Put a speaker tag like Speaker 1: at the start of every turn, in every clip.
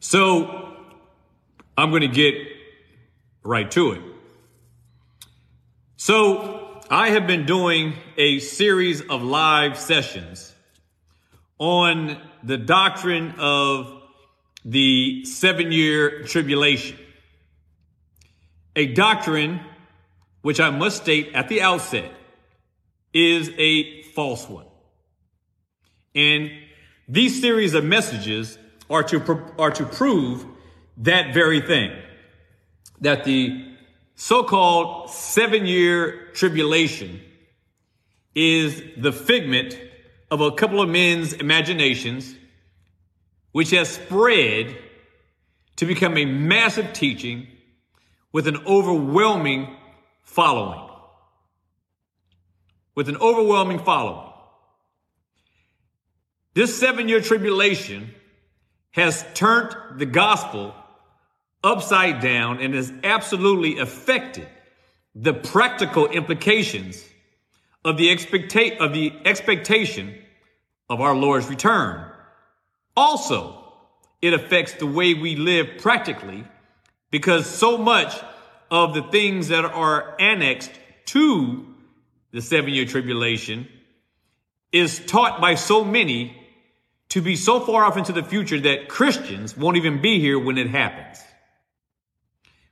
Speaker 1: So I'm going to get right to it. So I have been doing a series of live sessions on the doctrine of the seven year tribulation. A doctrine which I must state at the outset is a false one. And these series of messages are to, are to prove that very thing that the so-called seven year tribulation is the figment of a couple of men's imaginations, which has spread to become a massive teaching with an overwhelming following. With an overwhelming following. This seven year tribulation has turned the gospel upside down and has absolutely affected the practical implications of the, expecta- of the expectation of our Lord's return. Also, it affects the way we live practically because so much of the things that are annexed to the seven year tribulation is taught by so many to be so far off into the future that Christians won't even be here when it happens.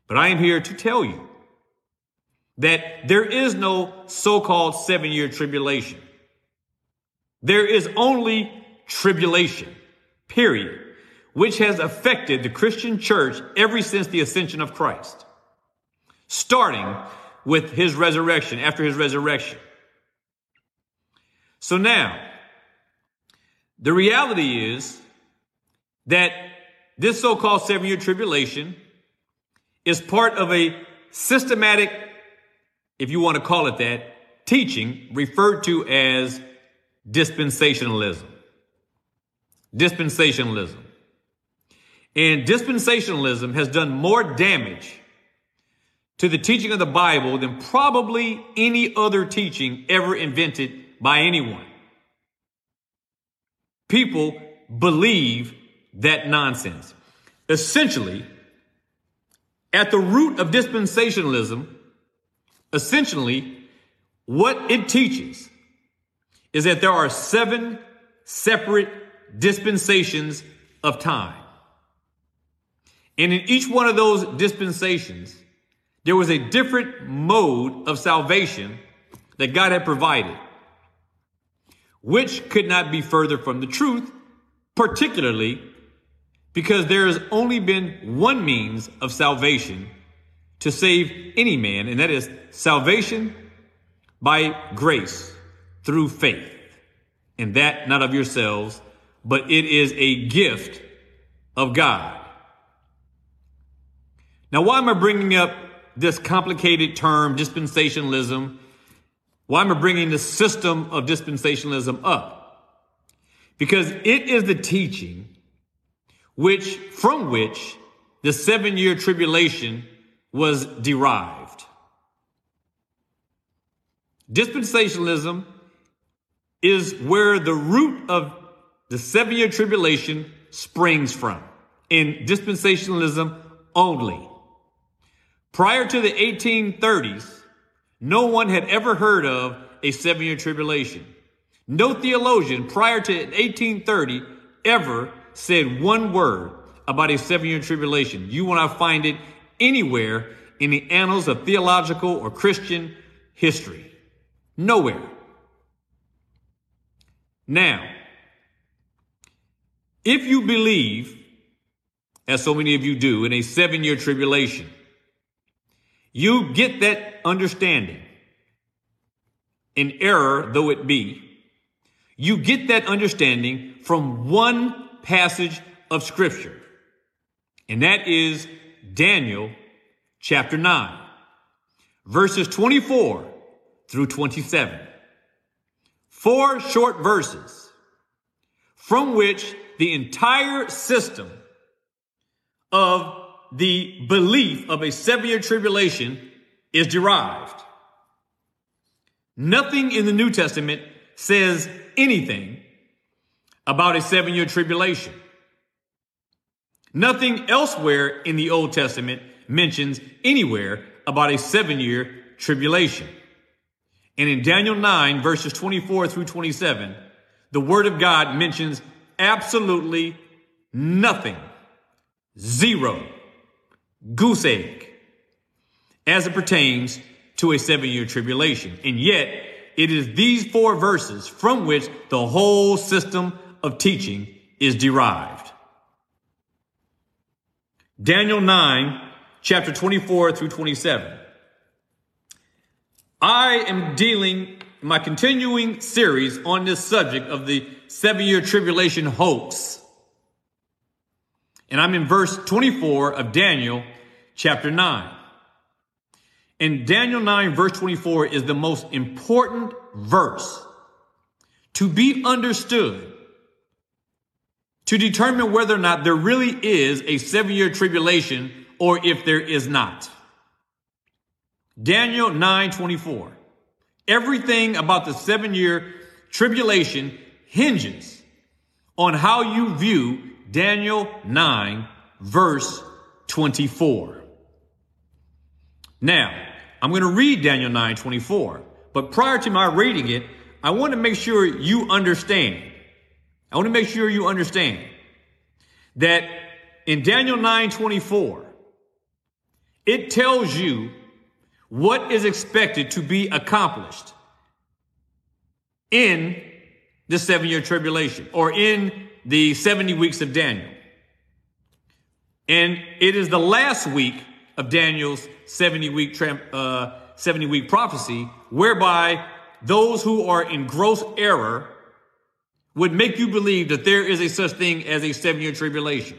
Speaker 1: But I am here to tell you that there is no so-called seven year tribulation. There is only tribulation, period, which has affected the Christian church ever since the ascension of Christ, starting with his resurrection, after his resurrection. So now, the reality is that this so-called seven year tribulation is part of a systematic, if you want to call it that, teaching referred to as dispensationalism. Dispensationalism. And dispensationalism has done more damage to the teaching of the Bible than probably any other teaching ever invented by anyone people believe that nonsense. Essentially, at the root of dispensationalism, essentially, what it teaches is that there are seven separate dispensations of time. And in each one of those dispensations, there was a different mode of salvation that God had provided which could not be further from the truth, particularly because there has only been one means of salvation to save any man, and that is salvation by grace through faith. And that not of yourselves, but it is a gift of God. Now, why am I bringing up this complicated term, dispensationalism, why am I bringing the system of dispensationalism up? Because it is the teaching which, from which the seven year tribulation was derived. Dispensationalism is where the root of the seven year tribulation springs from in dispensationalism only. Prior to the 1830s, no one had ever heard of a seven year tribulation. No theologian prior to 1830 ever said one word about a seven year tribulation. You will not find it anywhere in the annals of theological or Christian history. Nowhere. Now, if you believe, as so many of you do, in a seven year tribulation, you get that understanding, in error though it be. You get that understanding from one passage of scripture, and that is Daniel chapter 9, verses 24 through 27. Four short verses from which the entire system of the belief of a seven year tribulation is derived. Nothing in the New Testament says anything about a seven year tribulation. Nothing elsewhere in the Old Testament mentions anywhere about a seven year tribulation. And in Daniel 9, verses 24 through 27, the word of God mentions absolutely nothing. Zero. Goose egg. As it pertains to a seven year tribulation. And yet, it is these four verses from which the whole system of teaching is derived. Daniel 9, chapter 24 through 27. I am dealing my continuing series on this subject of the seven year tribulation hoax. And I'm in verse 24 of Daniel chapter 9. And Daniel 9 verse 24 is the most important verse to be understood to determine whether or not there really is a seven year tribulation or if there is not. Daniel 9:24. Everything about the 7-year tribulation hinges on how you view Daniel 9 verse 24. Now, I'm going to read Daniel 9:24, but prior to my reading it, I want to make sure you understand. I want to make sure you understand that in Daniel 9:24, it tells you what is expected to be accomplished in the seven year tribulation or in the 70 weeks of Daniel. And it is the last week of Daniel's 70 week, uh, 70 week prophecy, whereby those who are in gross error would make you believe that there is a such thing as a seven year tribulation.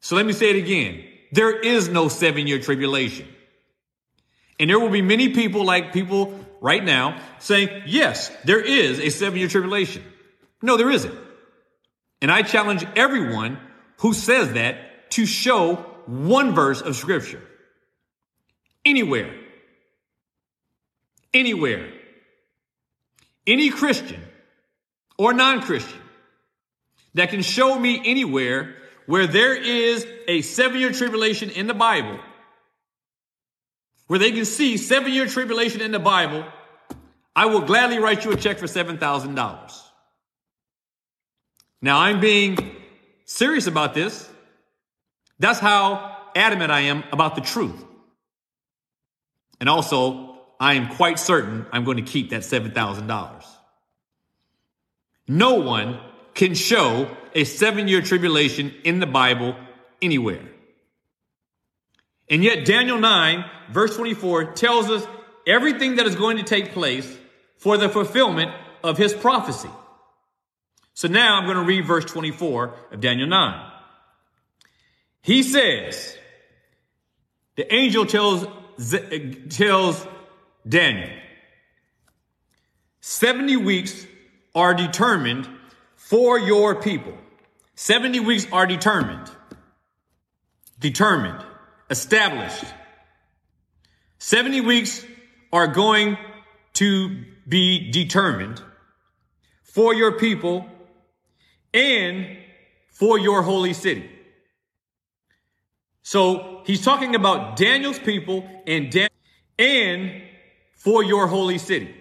Speaker 1: So let me say it again. There is no seven year tribulation. And there will be many people like people right now saying, yes, there is a seven year tribulation. No, there isn't. And I challenge everyone who says that to show one verse of scripture. Anywhere. Anywhere. Any Christian or non-Christian that can show me anywhere where there is a seven year tribulation in the Bible where they can see seven year tribulation in the Bible, I will gladly write you a check for $7,000. Now I'm being serious about this. That's how adamant I am about the truth. And also, I am quite certain I'm going to keep that $7,000. No one can show a seven year tribulation in the Bible anywhere. And yet Daniel 9 verse 24 tells us everything that is going to take place for the fulfillment of his prophecy. So now I'm going to read verse 24 of Daniel 9. He says, the angel tells, tells Daniel, 70 weeks are determined for your people. 70 weeks are determined. Determined established. 70 weeks are going to be determined for your people and for your holy city. So he's talking about Daniel's people and Dan- and for your holy city.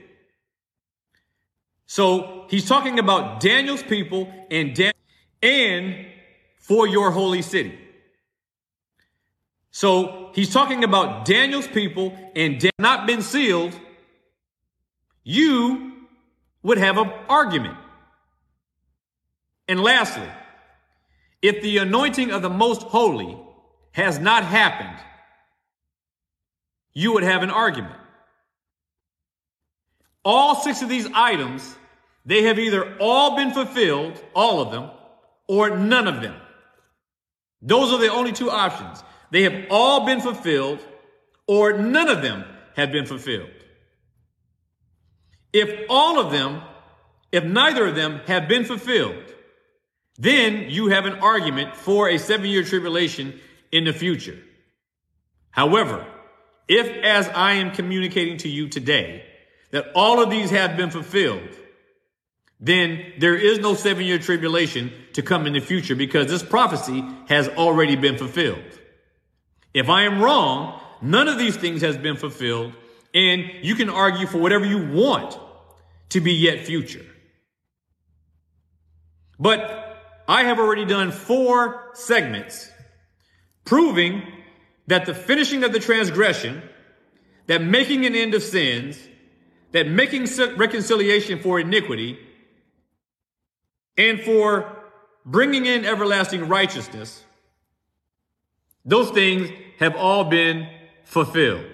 Speaker 1: So he's talking about Daniel's people and Dan- and for your holy city. So he's talking about Daniel's people and Dan- not been sealed. You would have an argument. And lastly, if the anointing of the most holy has not happened, you would have an argument. All six of these items, they have either all been fulfilled, all of them, or none of them. Those are the only two options. They have all been fulfilled, or none of them have been fulfilled. If all of them, if neither of them have been fulfilled, then you have an argument for a seven year tribulation in the future. However, if as I am communicating to you today, that all of these have been fulfilled, then there is no seven year tribulation to come in the future because this prophecy has already been fulfilled. If I am wrong, none of these things has been fulfilled and you can argue for whatever you want to be yet future. But I have already done four segments proving that the finishing of the transgression, that making an end of sins, that making reconciliation for iniquity, and for bringing in everlasting righteousness, those things have all been fulfilled.